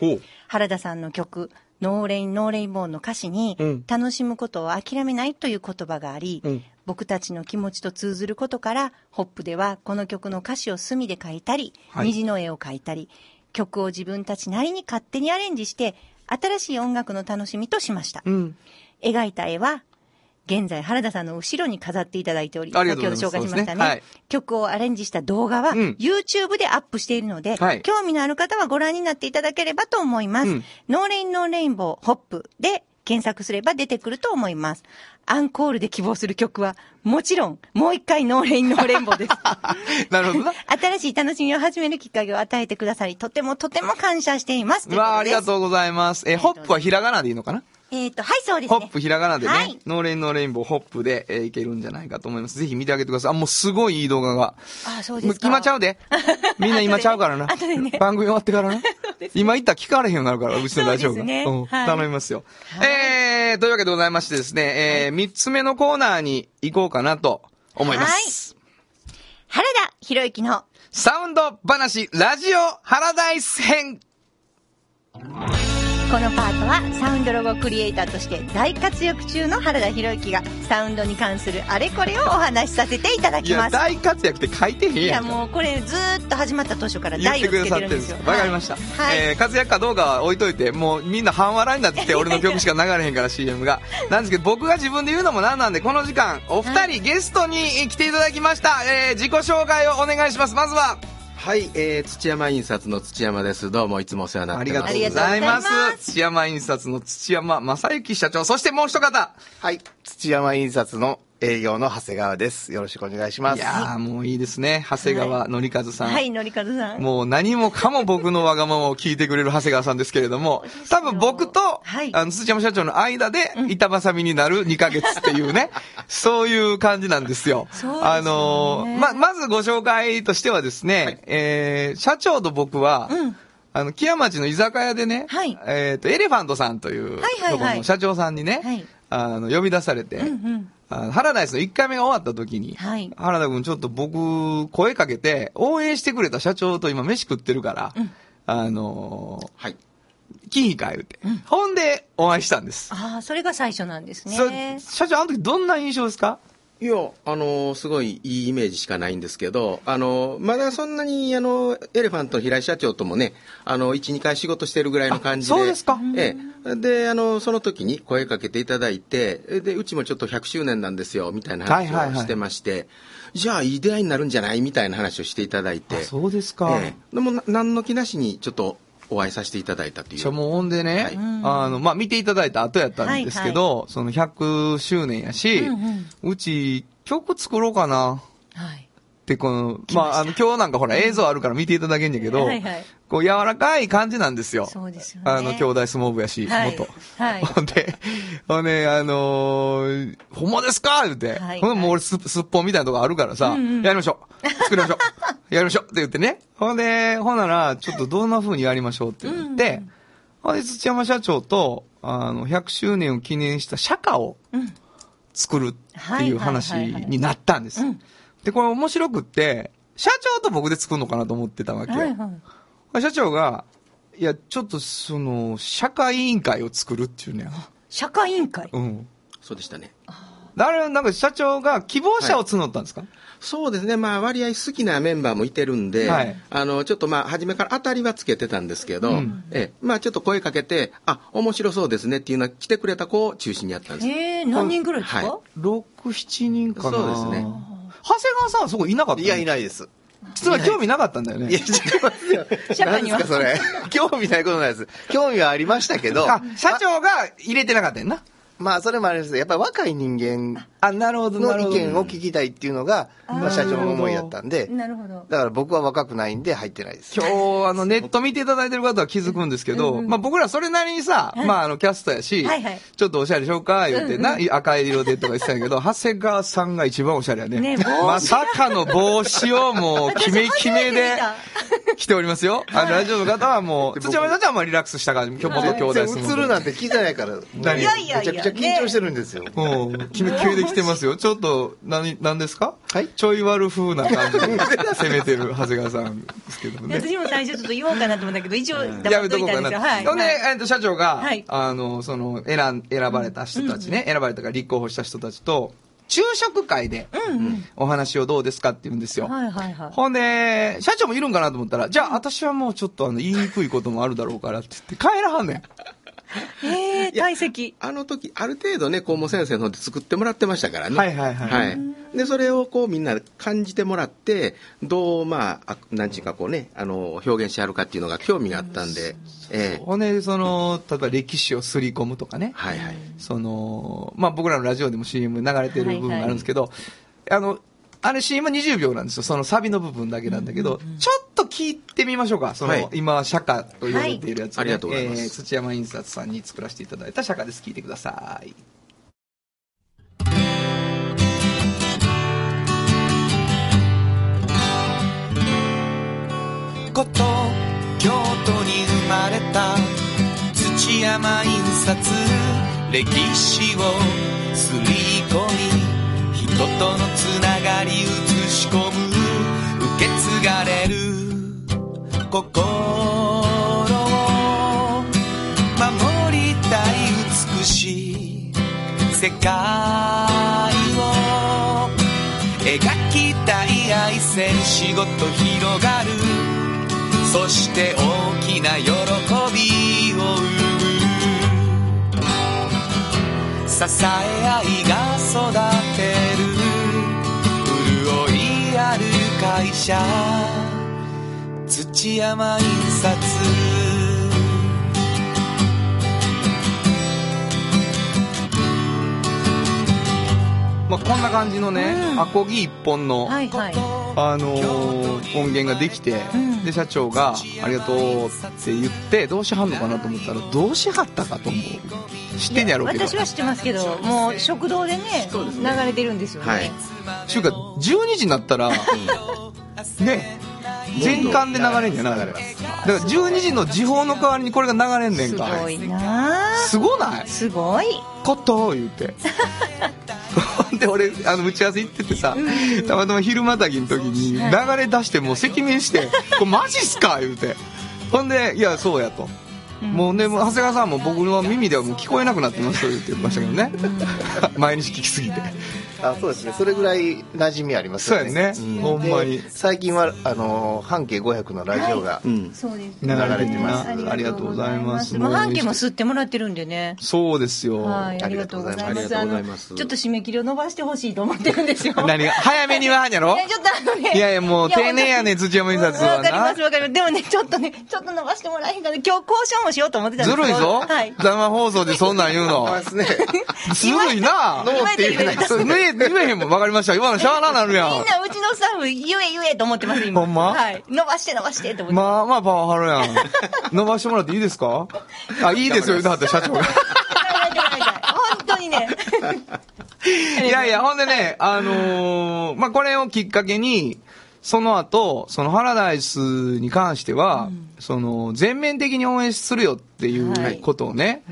C: 原田さんの曲、ノーレインノーレインボーンの歌詞に、
D: うん。
C: 楽しむことを諦めないという言葉があり、
D: うん。
C: 僕たちの気持ちと通ずることから、ホップではこの曲の歌詞を墨で書いたり、
D: はい。
C: 虹の絵を描いたり、曲を自分たちなりに勝手にアレンジして、新しい音楽の楽しみとしました。
D: うん。
C: 描いた絵は、現在原田さんの後ろに飾っていただいており、先ほど紹介しましたね。
D: ねはい
C: 曲をアレンジした動画は、
D: うん
C: YouTube でアップしているので、
D: はい
C: 興味のある方はご覧になっていただければと思います。
D: うん
C: No Rain No Rainbow ホップで検索すれば出てくると思います。アンコールで希望する曲は、もちろん、もう一回 No Rain No Rainbow です。[laughs]
D: なるほどな。[laughs]
C: 新しい楽しみを始めるきっかけを与えてくださり、とてもとても感謝しています。
D: うわあ、ありが
C: う
D: とうございます。え、ホップはひらがなでいいのかな？
C: えっ、と、はい、そうですね。
D: ホップひらがなでね、
C: はい
D: No Rain No Rainbow ホップで、えーいけるんじゃないかと思います。ぜひ見てあげてください。あ、もうすごいいい動画が。
C: あ、そうですか。
D: 今ちゃうで。[laughs] みんな今ちゃうからな。
C: 後でね
D: 番組終わってからな。今言ったら聞かれへんようになるから、うちのラジオが。
C: そう
D: ん
C: はい
D: 頼みますよ。
C: はい
D: えー、というわけでございましてですね、えー、三つ目のコーナーに行こうかなと思います。
C: 原田ひろゆきの
D: サウンド話、ラジオハラダイス編。
C: このパートはサウンドロゴクリエイターとして大活躍中の原田博之がサウンドに関するあれこれをお話しさせていただ
D: いや、
C: きます。
D: 大活躍って書いてへん
C: いや
D: やん。
C: もうこれずーっと始まった当初から大をつけ
D: てるん
C: ですよ。
D: わかりました。
C: はい。
D: えー活躍かどうかは置いといて、もうみんな半笑いになってきて、俺の曲しか流れへんから [laughs] CM が。なんですけど、僕が自分で言うのもなんなんで、この時間、お二人、ゲストに来ていただきました。えー自己紹介をお願いします。まずは、
F: はい、えー、土山印刷の土山です。どうもいつもお世話になってます。
D: ありがとうございます。
C: ありがとうございます
D: 土山印刷の土山正幸社長、そしてもう一方。
G: はい。土山印刷の営業の長谷川です。よろしくお願いします。
D: いやー、もういいですね。長谷川のりかずさん。
C: はい、のりかずさん。
D: もう何もかも僕のわがままを聞いてくれる長谷川さんですけれども、多分僕と、
C: はい
D: あの、土山社長の間で、板挟みになる2ヶ月っていうね、[laughs] そういう感じなんですよ。
C: そうですよね
D: あのーま、まずご紹介としてはですね、えー、社長と僕は、
C: うん
D: あの、木屋町の居酒屋でね、
C: はい
D: えっ、と、エレファントさんという、
C: はいはいはい
D: ところの社長さんにね、
C: はい
D: あの、呼び出されて、
C: うんうん。
D: ハラダイスの1回目が終わった時に、
C: はい
D: 原田君ちょっと僕、声かけて、応援してくれた社長と今飯食ってるから、あの
F: はい。
D: ー、金いか言うて、ほんでお会いしたんです。
C: ああ、それが最初なんです
D: そ
C: ね。
D: 社長、あの時どんな印象ですか？
F: いや、あのーすごいいいイメージしかないんですけど、あのーまだそんなに、あの、エレファントの平井社長ともね、あの、1、2回仕事してるぐらいの感じで。
D: あそうですか
F: ええ。で、あの、その時に声かけていただいて、で、うちもちょっと100周年なんですよ、みたいな話
D: はいはいはい
F: をしてまして、じゃあ、いい出会いになるんじゃない？みたいな話をしていただいて。
D: そうですか。
F: ええ。でも、な何の気なしに、ちょっと、お会いさせていただいたという。
D: じゃあもうほんでね、
F: はい
D: あの、まあ、見ていただいた後やったんですけど、その100周年やし、
C: うん
D: うち曲作ろうかな。
C: はい。
D: ってこの、まあ、あの、今日なんかほら映像あるから見ていただけんやけど、
C: はいはい
D: こう柔らかい感じなんですよ。
C: そうですよね
D: あの、兄弟相撲部やし、
C: はい
D: 元。
C: はい
D: ほんで、ほんで、あのーほんまですか？言って。
C: はい
D: ほんで、もう俺す、すっぽんみたいなとこあるからさ、やりましょう。[laughs] 作りましょう。やりましょうって言ってね。ほんで、ほんなら、ちょっとどんな風にやりましょうって言って、ほんで、土山社長と、あの、100周年を記念した社歌を作るっていう話になったんです
C: うん。
D: で、これ面白くって、社長と僕で作るのかなと思ってたわけよ。
C: はいはい。
D: 社長が、いや、ちょっとその、社会委員会を作るっていうね。
C: 社会委員会？
D: うん。
F: そうでしたね。
D: あれ、なんか社長が希望者を募ったんですか、
F: そうですね、まあ、割合好きなメンバーもいてるんで、
D: はい
F: あのちょっとまあ、初めから当たりはつけてたんですけど、
D: うん
F: ええまあ、ちょっと声かけて、あ面白そうですねっていうのは、来てくれた子を中心にやったんです。
C: ええ、何人ぐらいですか？
F: は
D: ?6、7人かな
F: そうですね
D: 長谷川さんはそこいなかった
G: いや、い
D: い。
G: ないです。
D: 実は興味なかったんだよね。
G: いや、違いますよ。
C: 社会には
G: 何ですか、それ。興味ないことないです。興味はありましたけど、
D: あ、社長が入れてなかったよな。
G: まあ、それもあれです。やっぱり若い人間
D: あ、なるほど、な
G: の。意見を聞きたいっていうのが、まあ、社長の思いだったんで、
C: なるほど。
G: だから僕は若くないんで入ってないです。
D: 今日、あの、ネット見ていただいてる方は気づくんですけど、まあ僕らそれなりにさ、まああの、キャストやし、
C: はいはい。
D: ちょっとおしゃれしようか、言ってな、赤い色でとか言ってたんやけど、[laughs] 長谷川さんが一番おしゃれやね。
C: ね
D: まさかの帽子をもう、決め決めで来ておりますよ。[laughs] あの、ラジオの方はもう、土山社長はまあリラックスした感じ、今日元兄弟
G: 全
D: 相撲
G: 然映るなんて聞いてないから、
D: 何？
C: いやいやいや。
G: めちゃ緊張してるんですよ。
D: うん、決め決めで来てますよ。[laughs] ちょっと、何、何ですか？
G: はい
D: ちょい悪風な感じで [laughs] 攻めてる長谷川さんですけどね。
C: 私も最初ちょっと言おうかなと思ったけど、一応
D: や
C: 黙っ
D: めとこうかな。
C: といたんですよ。はい。
D: ほんで、
C: はい
D: えっと、社長が、
C: はい
D: あの、その、選ん、選ばれた人たちね、選ばれたから立候補した人たちと、昼食会で、お話をどうですかって言うんですよ。
C: はいはいはい。
D: ほんで、社長もいるんかなと思ったら、じゃあ私はもうちょっとあの、言いにくいこともあるだろうからって言って帰らはんねん。[laughs]
C: ええ、退席。
F: あの時、ある程度ね、校門先生の方で作ってもらってましたからね。
D: はいはいはい
F: で、それをこうみんな感じてもらって、どう、まあ、あなんちゅうかこうね、あの、表現してあるかっていうのが興味があったんで、ええ
D: ほんで、その、例えば歴史をすり込むとかね。
F: はいはい。
D: その、まあ僕らのラジオでも CM 流れてる部分があるんですけど、あの、あれ CM20 秒なんですよ。そのサビの部分だけなんだけど、ちょっと聞いてみましょうか。その、
F: はい
D: 今、釈迦と言われているやつ、ね
F: はいありがとうございます
D: えー土山印刷さんに作らせていただいた釈迦です。聞いてください。
B: こと京都に生まれた土山印刷歴史をすり込み人とのつながり映し込む受け継がれる心を守りたい美しい世界を描きたい愛せる仕事広がる。そして大きな喜びを生む。支え合いが育て会社土山印刷
D: まあ、こんな感じのね、
C: うん。
D: アコギ一本の、
C: はいはい。
D: あのー音源ができて、
C: ん。
D: で社長が「ありがとう」って言ってどうしはんのかなと思ったらどうしはったかと思う。知ってんやろうけど。
C: 私は知ってますけど、もう食堂でね、流れてるんですよね。
F: はい。
D: うか12時になったらね全巻で流れんじゃない？だから12時の時報の代わりにこれが流れんねん
C: す
D: か
C: ごいな。あ
D: すごない？
C: すごい。
D: コット言うて [laughs] [laughs] で俺あの打ち合わせ行っててさたまたま昼またぎの時に流れ出してもう赤面して「[laughs] これマジっすか?」言うて。ほんで「いやそうや」と。もうね、長谷川さんも僕の耳ではもう聞こえなくなってますと言ってましたけどね。[laughs] 毎日聞きすぎて
G: あそうですね。それぐらい馴染みありますよね。
D: そうやね。ほんまに。
G: で最近はあの半径500のラジオが、
F: うん
C: そうです。
D: 流れてます。
C: あ
D: ありがとうございます。
C: もう半径も吸ってもらってるんでね。
D: そうですよ、
C: はい、ありがとうございます。
F: ありがとうございます。
C: あのちょっと締め切りを伸ばしてほしいと思ってるんですよ。[laughs]
D: 何が？早めにはやろ？
C: いや、ちょっとあのね。
D: いやいやもう丁寧やね土山印刷はな。
C: わかりますわかります。でもね、ちょっとね、ちょっと伸ばしてもらえへんかな。今日交渉もしようと思ってたんです
D: ずるいぞ、
C: はい。
D: 生放送でそんなん言うの。[laughs] [laughs] ずるいな。
G: ノーって言えな。い
D: え言えへんもん分かりました。今のしゃあななるやん。
C: みんなうちのスタッフ言え言えと思ってます、今。
D: ほんま？
C: はい。伸ばして伸ばしてと思って。
D: まあまあパワハラやん。[laughs] 伸ばしてもらっていいですか？あいいですよ。言うてはった社長が。
C: 本当にね。[laughs]
D: いやいや、ほんでね、あのーまあ、これをきっかけに、その後、そのハラダイスに関しては、その、全面的に応援するよってい
C: はい。う
D: ことをね、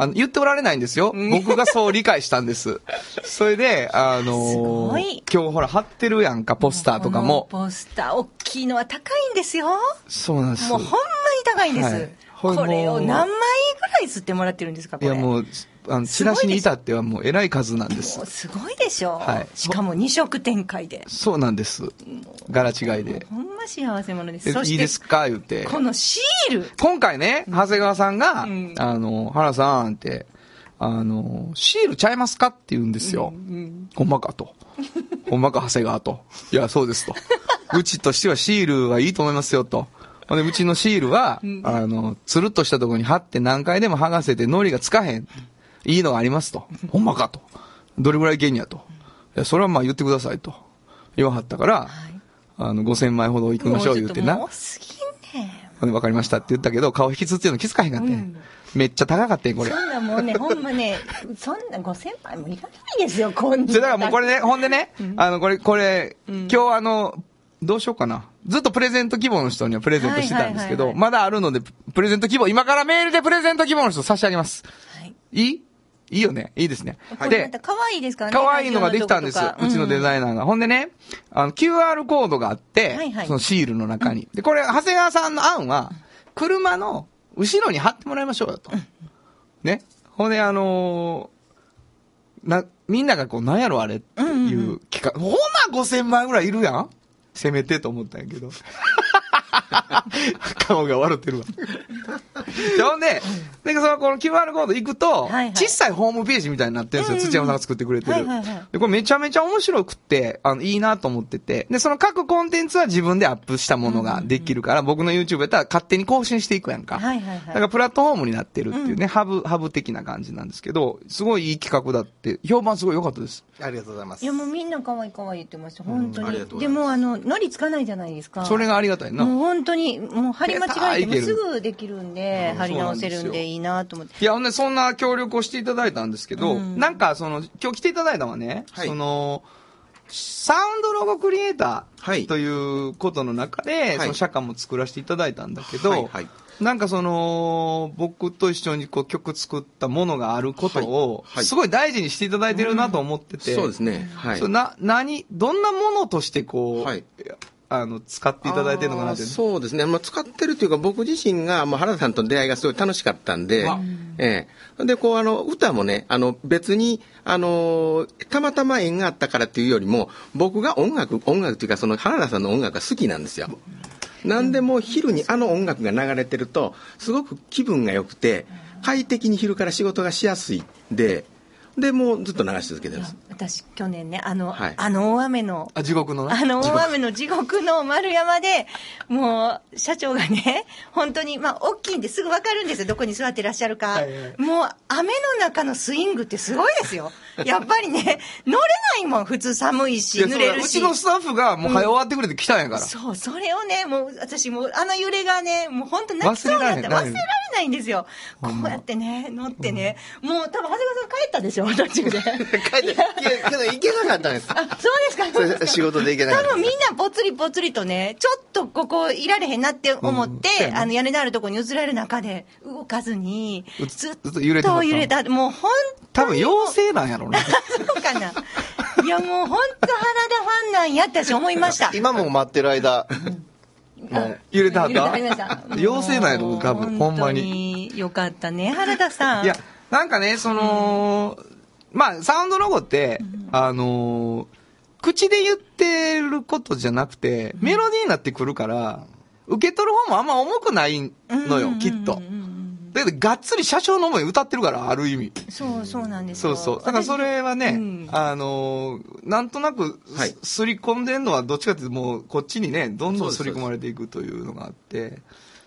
D: あの言っておられないんですよ。僕がそう理解したんです。[laughs] それで、あのー今日ほら貼ってるやんか、ポスターとかも。
C: ポスター、大きいのは高いんですよ。
D: そうなんです
C: もうほんまに高いんです。
D: はいこれ
C: を何枚ぐらい吸ってもらってるんですか、これ。
D: いやもう、あの、チラシに至ってはもう偉い数なんです。
C: すごいでしょ。
D: はい
C: しかも2色展開で。
D: そうなんです。柄違いで。
C: ほんま幸せ者です。
D: いいですか？言うて。
C: このシール。
D: 今回ね、長谷川さんが、
C: ん
D: あの、原さんって、あの、シールちゃいますかって言うんですよ。ほんまかと。ほんまか長谷川と。いや、そうですと。うちとしてはシールはいいと思いますよと。ほんで、うちのシールは、あの、つるっとしたところに貼って何回でも剥がせて糊がつかへん。いいのがありますと。ほんまかと。どれぐらいいけんやと。いや、それはまあ言ってくださいと。言わはったから、あの、5000枚ほど行きましょう言うてな。
C: もうすぎんねん。
D: ほんで分かりましたって言ったけど、顔引きつっていうの気づかへんかった、ん、めっちゃ高かったんこれ。
C: そんなもうね、ほんまね、そんな5000枚もいらないですよ、こんな。
D: だからもうこれね、ほんでね、あの、これ、これ、今日あの、どうしようかな。ずっとプレゼント希望の人にはプレゼントしてたんですけど、
C: はいはいはいはい
D: まだあるので、プレゼント希望、今からメールでプレゼント希望の人差し上げます。
C: はい。
D: いい？いいよねいいですね。
C: これまた可愛いですからね。
D: 可愛いのができたんです。うちのデザイナーが。ほんでね、あの、QR コードがあって、
C: はいはい
D: そのシールの中に。で、これ、長谷川さんの案は、車の後ろに貼ってもらいましょうよと。ね。ほんで、あのーな、みんながこう、なんやろあれっていう企画。ほな5000万ぐらいいるやんせめてと思ったんやけど。[laughs] 顔が笑ってるわ。ほんで、で、そのこの QR コード行くと、
C: はいはい
D: 小さいホームページみたいになってるんですよ。土山さんが作ってくれてる。
C: はいはいはい
D: で、これめちゃめちゃ面白くって、あの、いいなと思ってて。で、その各コンテンツは自分でアップしたものができるから、僕の YouTube やったら勝手に更新していくやんか。
C: はいはいはい
D: だからプラットフォームになってるっていうね、ハブ、ハブ的な感じなんですけど、すごいいい企画だって、評判すごい良かったです。
G: ありがとうございます
C: いやもうみんな可愛い可愛い言ってました、本当
F: ありが
C: に。
F: とうございます
C: でもあの、のりつかないじゃないですか。
D: それがありがたいな。
C: もう本当に、もう貼り間違えてもすぐできるんで、貼り直せるんでいいなと思って。
D: いや、ほんで、そんな協力をしていただいたんですけど、なんか、その、今日来ていただいたのはね、
F: はい。
D: その、サウンドロゴクリエイタ
F: はい。
D: ーということの中で、
F: い。
D: その社歌も作らせていただいたんだけど、
F: はいはい。
D: なんかその、僕と一緒にこう曲作ったものがあることを、すごい大事にしていただいてるなと思ってて、
F: そうですね。はい。
D: な、何、どんなものとしてこう、
F: はい
D: あの、使っていただいてるのかなって。
F: そうですね、まあ、使ってるというか僕自身が、まあ、原田さんとの出会いがすごい楽しかったん。で、ええ、でこうあの歌もねあの別にあのたまたま縁があったからっていうよりも僕が音楽音楽というかその原田さんの音楽が好きなんですよ。なんでも昼にあの音楽が流れてるとすごく気分が良くて快適に昼から仕事がしやすい。んででもうずっと流し続けてます。
C: 私、去年ね、あの、
F: はい
C: あの大雨の、
D: あ、地獄のね。
C: あの大雨の地獄の丸山で、もう、社長がね、本当に、まあ、大きいんですぐ分かるんですよ、どこに座ってらっしゃるか。
D: はいはい
C: もう、雨の中のスイングってすごいですよ。やっぱりね、乗れないもん、普通寒いし、濡れるし。
D: そううちのスタッフがもう早終わってくれて来たんやから。
C: そう、それをね、もう、私もう、あの揺れがね、もう本当泣きそうになって、忘れられ
D: ない
C: んですよ。こうやってね、乗ってね、もう多分、長谷川さん帰ったでしょ、途中で。[laughs]
G: 帰って、いや、けど行けなかったんです。
C: あ、そうですか。
G: 仕事で行けなかった
C: 多分みんなぽつりぽつりとね、ちょっとここいられへんなって思って、あの屋根のあるところに移られる中で動かずに、ずっ
D: と揺れた
C: と揺れた。もう本
D: 多分妖精なんやろうね。
C: そうかな。いやもう本当原田ファンなんやって私思いました。
G: 今も待ってる間、もう、
D: 揺れてはった？[laughs] 妖精なんやろ、多分、ほんまに。
C: に。よかったね、原田さん。
D: いや、なんかね、その、まあ、サウンドロゴって、あのー、口で言ってることじゃなくて、メロディーになってくるから、受け取る方もあんま重くないのよ、きっと。だけど、がっつり車掌の思い歌ってるから、ある意味。
C: そう、そうなんですよ。
D: そうそう。だからそれはね、
C: うん
D: あのーなんとなくす、
F: はい
D: すり込んでんのはどっちかっていうともうこっちにね、どんどん
F: す
D: すり込まれていくというのがあって。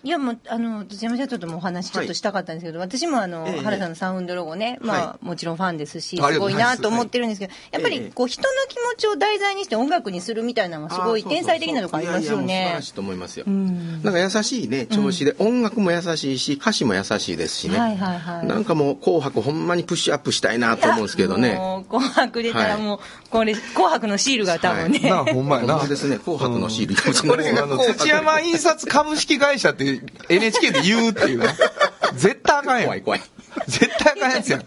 C: いや、もう、あの、土山社長ともお話ちょっとしたかったんですけど、私もあの、
F: ええ
C: 原田のサウンドロゴね、まあ、
F: は
C: もちろんファンですし、すごいなと思ってるんですけど、やっぱり、
F: ええ
C: こう、人の気持ちを題材にして音楽にするみたいなのは、すごい天才的なとこありますよね
F: らし。いと思いますよ。
C: ん
F: なんか優しいね、調子で、音楽も優しいし、歌詞も優しいですしね。
C: はいはいはい
F: なんかもう、紅白ほんまにプッシュアップしたいなと思うんですけどね。
C: もう紅白出たら
F: はい
C: もう、これ、紅白のシールが多分ね。
D: なあ、ほんまやな。
F: ですね、紅白のシール。[laughs]
D: これが [laughs] あの、土山印刷株式会社って NHK で言うっていうね。絶対あかんやん。
F: 怖い怖い。
D: 絶対あかんやつやん。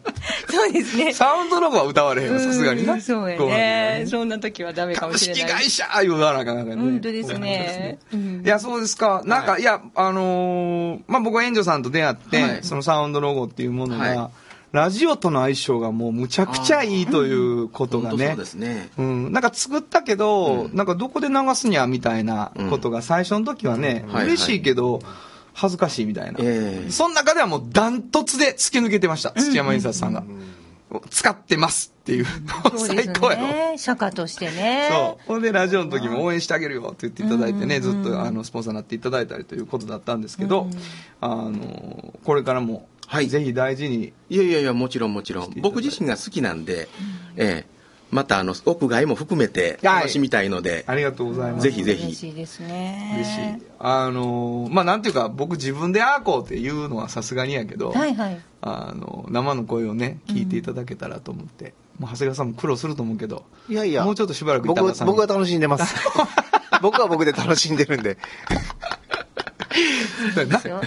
C: そうですね。
D: サウンドロゴは歌われへんわ、さすがにな。
C: うんそうやね。そんな時はダメかも
D: 株
C: しれない。
D: 式会社言うわなあかんからね。
C: 本当ですね。うん
D: いや、そうですか。なんか、い、や、あのーまあ、僕は援助さんと出会って、
F: はい
D: そのサウンドロゴっていうものが、
F: は
D: ラジオとの相性がもうむちゃくちゃいいということがね
F: 本当そうで。すね。
D: うん、なんか作ったけど、
F: うん
D: なんかどこで流すにゃみたいなことが最初の時はね、
F: はいはい
D: 嬉しいけど、恥ずかしいみたいな。
F: ええ
D: その中ではもうダントツで突き抜けてました、土山印刷さんが。使ってますっていう。最高やろ。
C: ね。釈迦としてね。
D: そう。ほんで、ラジオの時も応援してあげるよって言っていただいてね、ずっと、あの、スポンサーになっていただいたりということだったんですけど、あの、これからも、
F: はい
D: ぜひ大事に、
F: いやいやいや、もちろんもちろん。僕自身が好きなんで、ええまた、あの、屋外も含めて楽しみたいので、
D: ありがとうございます。
F: ぜひぜひ
C: 嬉しいですね。
D: 嬉しい。あの、まあ、なんていうか、僕自分でああこうって言うのはさすがにやけど、
C: はいはい。
D: あの、生の声をね、聞いていただけたらと思って、もう長谷川さんも苦労すると思うけど、
G: いやいや。
D: もうちょっとしばらく
G: 僕僕は楽しんでます。[laughs] 僕は僕で楽しんでるんで。
C: ですよ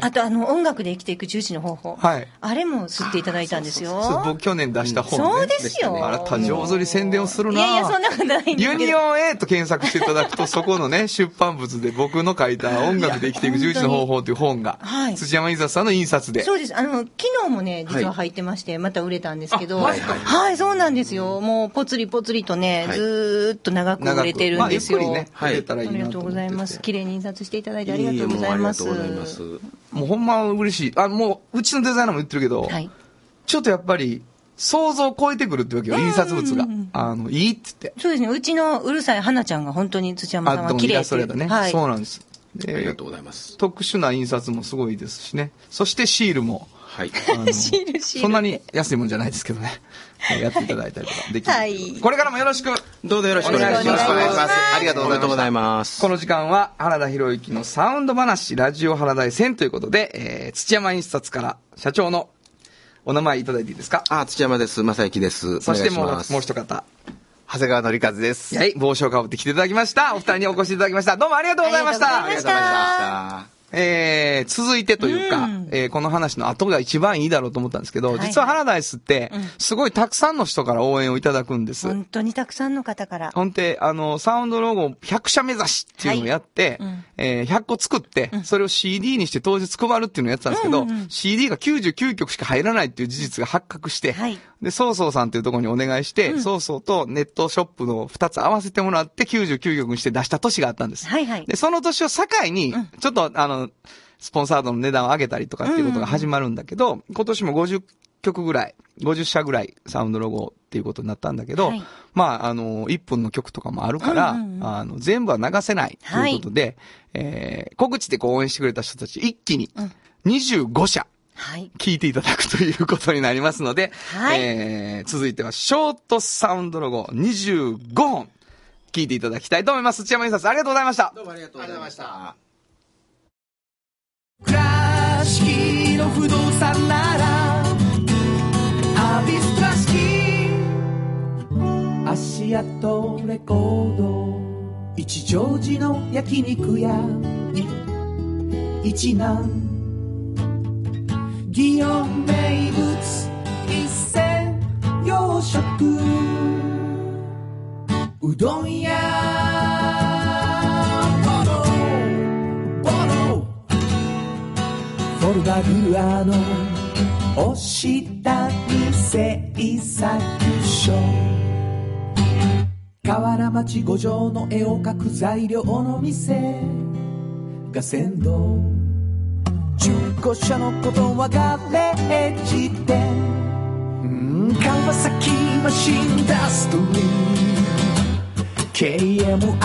C: あと、あの、音楽で生きていく重視の方法。
D: はい
C: あれも吸っていただいたんですよ。
D: そう僕去年出した本ね。
C: そうですよ。
D: あなた上手に宣伝をするな
C: いやいや、そんなことないんです
D: ユ。ニオン A と検索していただくと、そこのね、[laughs] 出版物で僕の書いた音楽で生きていく11の方法という本が、
C: はい
D: 土山印刷さんの印刷で。
C: そうです。あの、昨日もね、実は入ってまして、また売れたんですけど。
D: あマジか
C: はい、そうなんですよ。もう、ぽつりぽつりとね、
F: はい
C: ずーっと長く売れてるんですよ。
D: まあ、ゆっくりね、
F: はい
C: ありがとうございます。綺麗に印刷していただいてありがとうございます。
F: ありがとうございます。
D: もうほんま嬉しい。あ、もう、うちのデザイナーも言ってるけど、
C: はい。
D: ちょっとやっぱり、想像を超えてくるってわけよ、印刷物が。あの、いいって言って。
C: そうですね。うちのうるさい花ちゃんが本当に土山さん
D: あ、でもイ
C: は綺麗って
D: ラストレーターね。
C: はい。
D: そうなんです。で
F: ありがとうございます。
D: 特殊な印刷もすごいですしね。そしてシールも、
F: はい。[laughs]
C: シールシール
D: そんなに安いもんじゃないですけどね。やっていただいたりとかできる。
C: はい
D: これからもよろしく。
F: どうぞよろしくお願いします。
C: お願いします
G: お願いしますありがとう
F: ございます。
D: この時間は原田博之のサウンド話、ラジオ原田線ということで、えー、土山印刷から社長のお名前いただいていいですか？
F: あ、土山です。正幸です。
D: そしてもう、もう一方。
G: 長谷川紀和です。
D: はい、帽子をかぶって来ていただきました。お二人にお越しいただきました。どうもありがとうございました。
C: ありがとうございました
D: えー、続いてというか、
C: うん。
D: えーこの話の後が一番いいだろうと思ったんですけど、
C: はいはい。
D: 実はハラダイスって
C: うん、
D: すごいたくさんの人から応援をいただくんです。
C: 本当にたくさんの方から。
D: ほんで、あの、サウンドロゴ100社目指しっていうのをやって、
C: はいうん。
D: えー100個作って、それを CD にして当日配るっていうのをやってたんですけど、
C: うんうんうん。
D: CD が99曲しか入らないっていう事実が発覚して、
C: はい。
D: で、ソーソーさんっていうところにお願いして、ソーソーとネットショップの2つ合わせてもらって99曲にして出した年があったんです。
C: はいはい。
D: で、その年を境に、ちょっと、あの、スポンサードの値段を上げたりとかっていうことが始まるんだけど、今年も50曲ぐらい、50社ぐらいサウンドロゴっていうことになったんだけど、
C: はい
D: まあ、あの、1分の曲とかもあるから、
C: うんうんうん
D: あの、全部は流せないということで、えー、告知でこう応援してくれた人たち一気に25社、
C: はい。
D: 聞いていただくということになりますので、
C: はい
D: えー、続いては、ショートサウンドロゴ25本、聞いていただきたいと思います。土山印刷ありがとうございました。
F: どうもありがとうございました。
B: 倉敷の不動産ならアビス倉敷足跡レコード一乗寺の焼肉屋一南祇園名物一銭洋食うどん屋フォルダグアの押したに製作所河原町五条の絵を描く材料の店が先導中古車のことはガレージ店川崎マシンダストリー KMI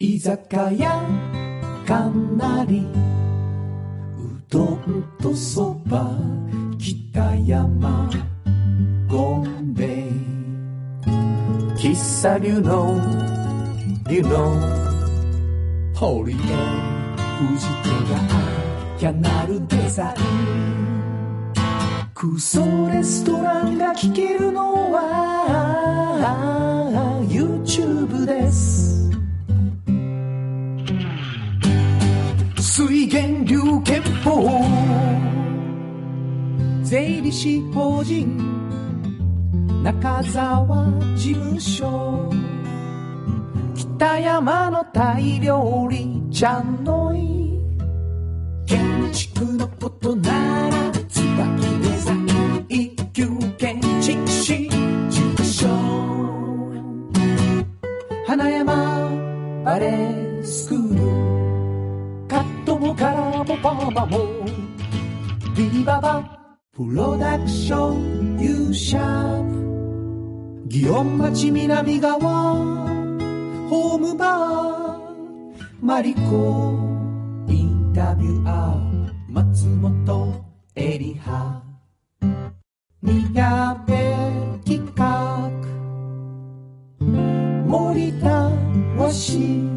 B: 居酒屋かなりどんとそば北山ゴンベ。イ喫茶流の流のホリエフジテがキャナルデザイン。空想レストランが聞けるのは YouTube です。水源流憲法税理士法人中沢事務所北山のタイ料理ちゃんのい建築のことなら椿デザイン一級建築士事務所花山バレーカラーもパーマも。ビババプロダクション勇者。祇園町南側ホームバーマリコインタビュアー松本エリハ宮部企画森田わし